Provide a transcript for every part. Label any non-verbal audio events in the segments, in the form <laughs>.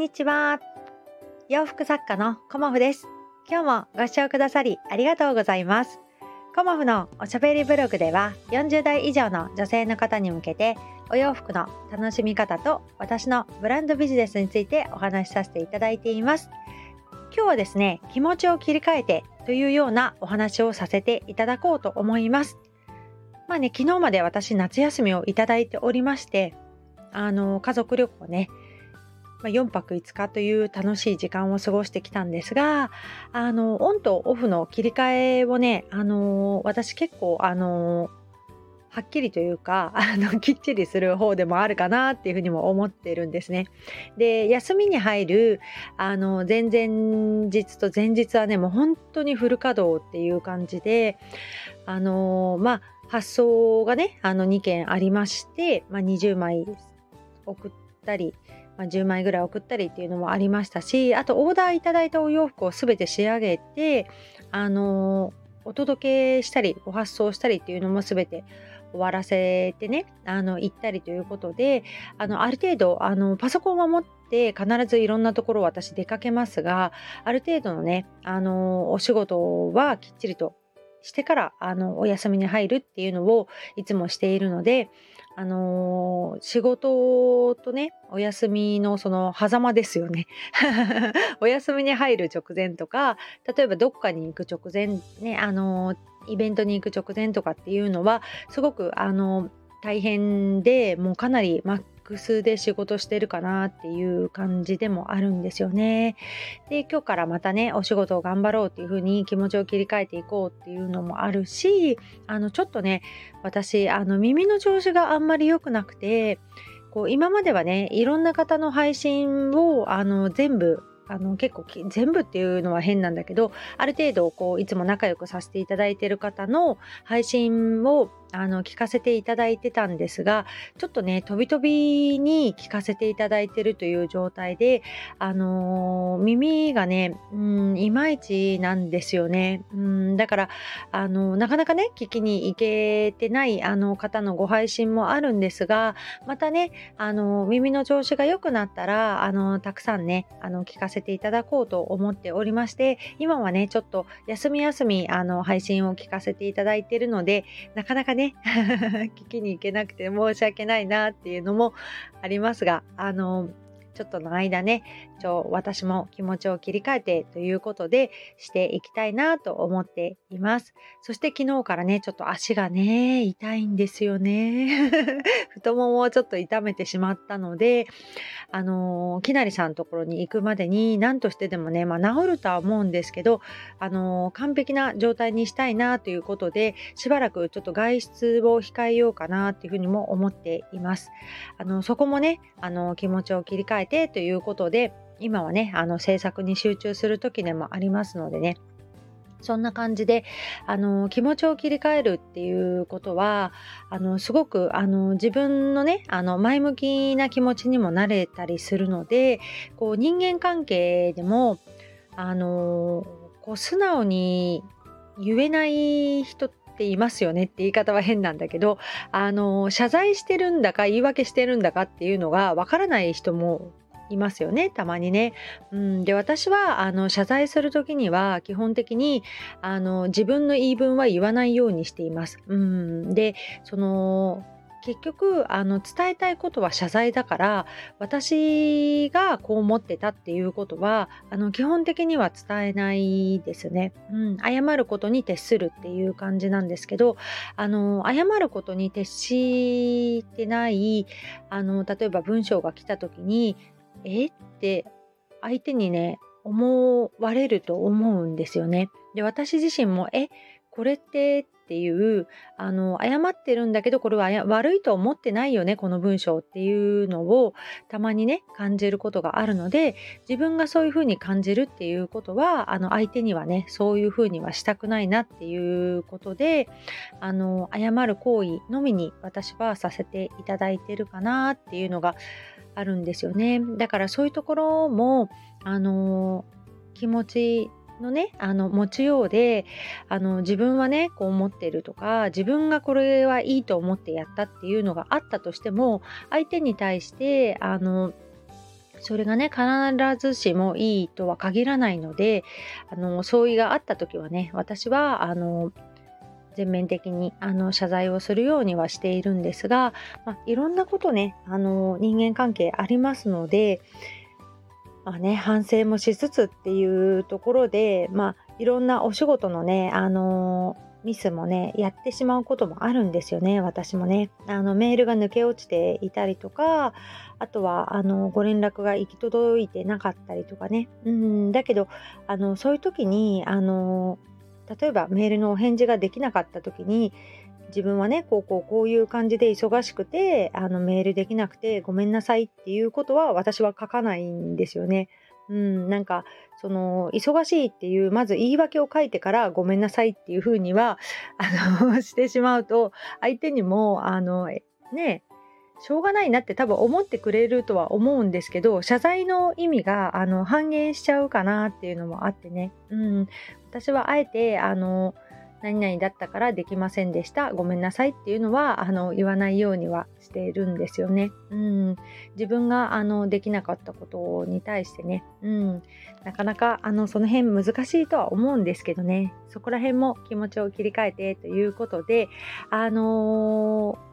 にちは。洋服作家のコモフです。今日もご視聴くださりありがとうございます。コモフのおしゃべりブログでは40代以上の女性の方に向けてお洋服の楽しみ方と私のブランドビジネスについてお話しさせていただいています。今日はですね、気持ちを切り替えてというようなお話をさせていただこうと思います。まあね、昨日まで私夏休みをいただいておりまして、あの、家族旅行ね、まあ、4泊5日という楽しい時間を過ごしてきたんですが、あの、オンとオフの切り替えをね、あの、私結構、あの、はっきりというか、<laughs> あの、きっちりする方でもあるかなっていうふうにも思ってるんですね。で、休みに入る、あの、前々日と前日はね、もう本当にフル稼働っていう感じで、あの、まあ、発送がね、あの2件ありまして、まあ、20枚送ったり、まあ、10枚ぐらい送ったりっていうのもありましたしあとオーダーいただいたお洋服を全て仕上げてあのお届けしたりお発送したりっていうのも全て終わらせてねあの行ったりということであのある程度あのパソコンを持って必ずいろんなところ私出かけますがある程度のねあのお仕事はきっちりとしてからあのお休みに入るっていうのをいつもしているのであのー、仕事とね、お休みのその狭間ですよね。<laughs> お休みに入る直前とか、例えばどっかに行く直前、ね、あのー、イベントに行く直前とかっていうのは、すごく、あのー、大変で、もうかなりマックスで仕事してるかなっていう感じでもあるんですよね。で、今日からまたね、お仕事を頑張ろうっていうふうに気持ちを切り替えていこうっていうのもあるし、あの、ちょっとね、私、あの、耳の調子があんまり良くなくて、こう今まではねいろんな方の配信をあの全部あの結構全部っていうのは変なんだけどある程度こういつも仲良くさせていただいてる方の配信をあの聞かせていただいてたんですがちょっとね飛び飛びに聞かせていただいてるという状態であのー、耳がねうんいまいちなんですよね。うんだからあのなかなかね聞きに行けてないあの方のご配信もあるんですがまたねあの耳の調子が良くなったらあのたくさんねあの聞かせていただこうと思っておりまして今はねちょっと休み休みあの配信を聞かせていただいてるのでなかなかねね <laughs> 聞きに行けなくて申し訳ないなっていうのもありますがあのちょっとの間ねちょ私も気持ちを切り替えてということでしていきたいなと思っています。そして昨日からねちょっと足がね痛いんですよね。<laughs> 太ももをちょっと痛めてしまったのであのー、きなりさんのところに行くまでに何としてでもね、まあ、治るとは思うんですけどあの、完璧な状態にしたいなということでしばらくちょっと外出を控えようかなっていうふうにも思っています。あのそこもねあの気持ちを切り替えてということで今はねあの制作に集中する時でもありますのでね。そんな感じであの気持ちを切り替えるっていうことはあのすごくあの自分のねあの前向きな気持ちにもなれたりするのでこう人間関係でもあのこう素直に言えない人ってっていますよねって言い方は変なんだけどあの謝罪してるんだか言い訳してるんだかっていうのがわからない人もいますよねたまにね。うん、で私はあの謝罪する時には基本的にあの自分の言い分は言わないようにしています。うん、でその結局あの伝えたいことは謝罪だから私がこう思ってたっていうことはあの基本的には伝えないですね、うん、謝ることに徹するっていう感じなんですけどあの謝ることに徹してないあの例えば文章が来た時にえって相手にね思われると思うんですよね。で私自身もえこれってっていうあの謝ってるんだけどこれは悪いと思ってないよねこの文章っていうのをたまにね感じることがあるので自分がそういうふうに感じるっていうことはあの相手にはねそういうふうにはしたくないなっていうことであの謝る行為のみに私はさせていただいてるかなっていうのがあるんですよね。だからそういうところもあの気持ちのねあの持ちようであの自分はねこう思ってるとか自分がこれはいいと思ってやったっていうのがあったとしても相手に対してあのそれがね必ずしもいいとは限らないのであの相違があった時はね私はあの全面的にあの謝罪をするようにはしているんですが、まあ、いろんなことねあの人間関係ありますので、まあね、反省もしつつっていうところで、まあ、いろんなお仕事のねあのミスもねやってしまうこともあるんですよね私もね。あのメールが抜け落ちていたりとかあとはあのご連絡が行き届いてなかったりとかね。うんだけどあのそういう時にあの例えばメールのお返事ができなかった時に自分はねこうこうこういう感じで忙しくてあのメールできなくてごめんなさいっていうことは私は書かないんですよね。うん、なんかその忙しいっていうまず言い訳を書いてからごめんなさいっていうふうにはあの <laughs> してしまうと相手にもあのねしょうがないなって多分思ってくれるとは思うんですけど謝罪の意味があの半減しちゃうかなっていうのもあってね、うん、私はあえてあの何々だったからできませんでした。ごめんなさいっていうのはあの言わないようにはしているんですよね。うん、自分があのできなかったことに対してね、うん、なかなかあのその辺難しいとは思うんですけどね。そこら辺も気持ちを切り替えてということであのー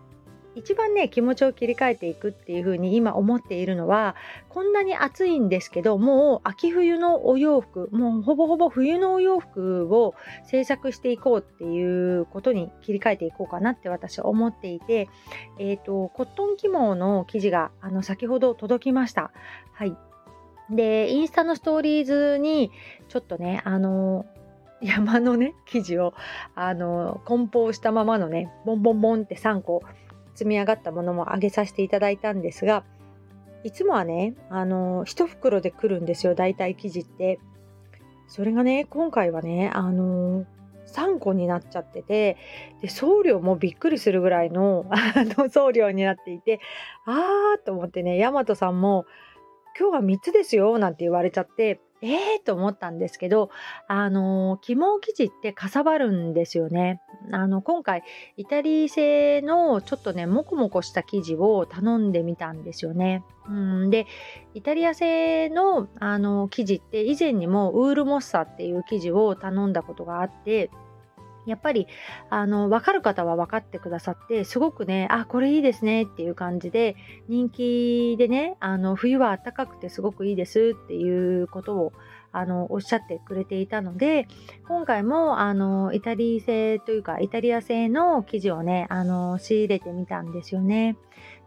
一番ね気持ちを切り替えていくっていう風に今思っているのはこんなに暑いんですけどもう秋冬のお洋服もうほぼほぼ冬のお洋服を制作していこうっていうことに切り替えていこうかなって私は思っていて、えーと、コットン起毛の生地があの先ほど届きました。はいでインスタのストーリーズにちょっとねあの山のね生地をあの梱包したままのねボンボンボンって3個積み上がったものもあげさせていただいたんですがいつもはねあの1袋で来るんですよ大体生地って。それがね今回はねあの3個になっちゃっててで送料もびっくりするぐらいのあの送料になっていてあーと思ってね大和さんも今日は3つですよなんて言われちゃってえーと思ったんですけど、あの、起毛生地ってかさばるんですよね。あの、今回、イタリー製のちょっとね、もこもこした生地を頼んでみたんですよね。うんで、イタリア製のあの生地って以前にもウールモッサっていう生地を頼んだことがあって、やっぱりあの分かる方は分かってくださってすごくねあこれいいですねっていう感じで人気でねあの冬は暖かくてすごくいいですっていうことをあのおっしゃってくれていたので今回もあのイタリー製というかイタリア製の生地をねあの仕入れてみたんですよね。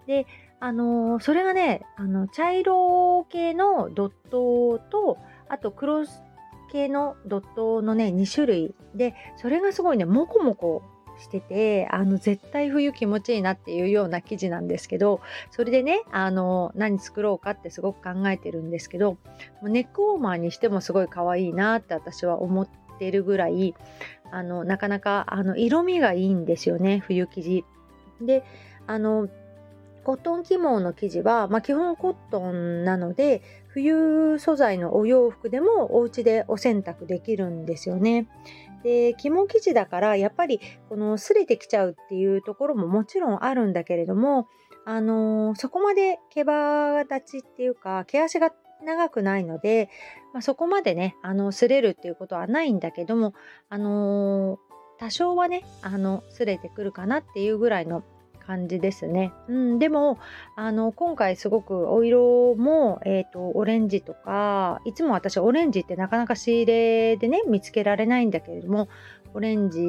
であのそれがねあの茶色系のドットとあと黒系のドットのね2種類でそれがすごいねモコモコしててあの絶対冬気持ちいいなっていうような生地なんですけどそれでねあの何作ろうかってすごく考えてるんですけどネックウォーマーにしてもすごい可愛いなって私は思ってるぐらいあのなかなかあの色味がいいんですよね冬生地。であのコットン起毛の生地は、まあ、基本コットンなので冬素材のお洋服でもお家でお洗濯できるんですよね。で肝生地だからやっぱりこの擦れてきちゃうっていうところももちろんあるんだけれども、あのー、そこまで毛羽立ちっていうか毛足が長くないので、まあ、そこまでねあの擦れるっていうことはないんだけども、あのー、多少はねあの擦れてくるかなっていうぐらいの感じですね。うん、でもあの今回すごくお色も、えーと、オレンジとかいつも私オレンジってなかなか仕入れでね見つけられないんだけれどもオレンジ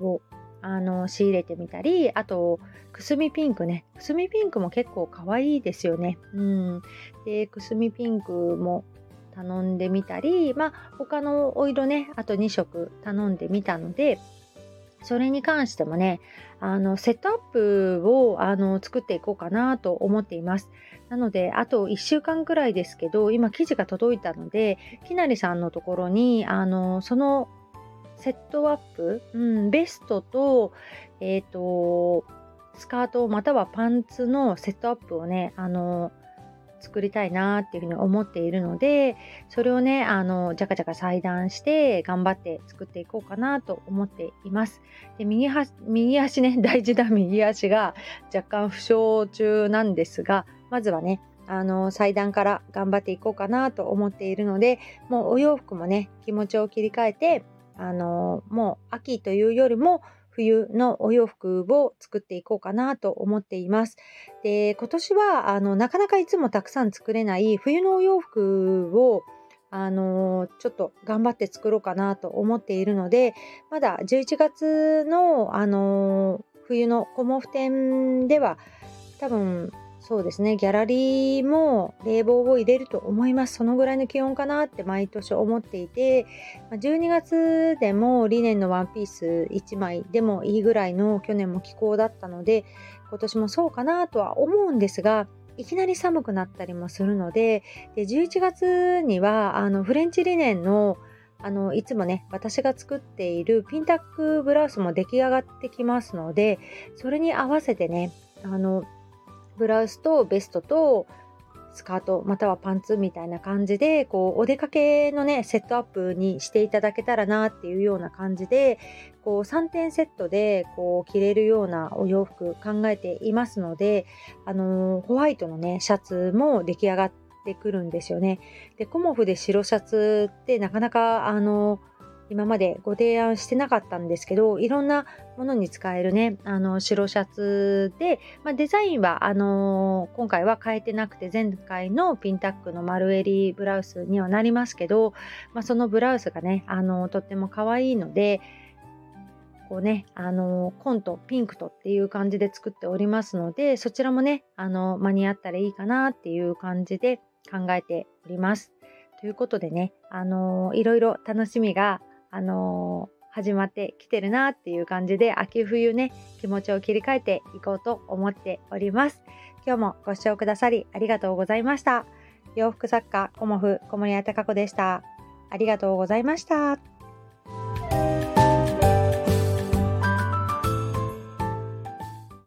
をあの仕入れてみたりあとくすみピンクねくすみピンクも結構可愛いですよね。うん、でくすみピンクも頼んでみたりまあ他のお色ねあと2色頼んでみたのでそれに関してもねあのセットアップをあの作っていこうかなと思っています。なのであと1週間くらいですけど今生地が届いたのできなりさんのところにあのそのセットアップ、うん、ベストと,、えーとスカートまたはパンツのセットアップをねあの作りたいなっていうふうに思っているのでそれをねあのじゃかじゃか裁断して頑張って作っていこうかなと思っています。で右右足ね <laughs> 大事な右足が若干負傷中なんですがまずはねあの祭壇から頑張っていこうかなと思っているのでもうお洋服もね気持ちを切り替えてあのもう秋というよりも冬のお洋服を作っていこうかなと思っています。で今年はあのなかなかいつもたくさん作れない冬のお洋服をあのちょっと頑張って作ろうかなと思っているのでまだ11月の、あの冬の小毛布展では多分そうですね。ギャラリーも冷房を入れると思います。そのぐらいの気温かなって毎年思っていて12月でもリネンのワンピース1枚でもいいぐらいの去年も気候だったので今年もそうかなとは思うんですがいきなり寒くなったりもするのでで11月にはあのフレンチリネンのあのいつもね私が作っているピンタックブラウスも出来上がってきますのでそれに合わせてねあのブラウスとベストとスカートまたはパンツみたいな感じでこうお出かけのねセットアップにしていただけたらなっていうような感じでこう3点セットでこう着れるようなお洋服考えていますので、あのー、ホワイトのねシャツも出来上がってくるんですよね。でコモフで白シャツってなかなかあのー今までご提案してなかったんですけどいろんなものに使えるねあの白シャツで、まあ、デザインはあのー、今回は変えてなくて前回のピンタックの丸襟ブラウスにはなりますけど、まあ、そのブラウスがねあのー、とっても可愛いのでこうね、あのー、紺とピンクとっていう感じで作っておりますのでそちらもね、あの間に合ったらいいかなっていう感じで考えております。ということでね、あのいろいろ楽しみがあのー、始まってきてるなっていう感じで秋冬ね気持ちを切り替えていこうと思っております。今日もご視聴くださりありがとうございました。洋服作家コモフ小森屋隆子でした。ありがとうございました。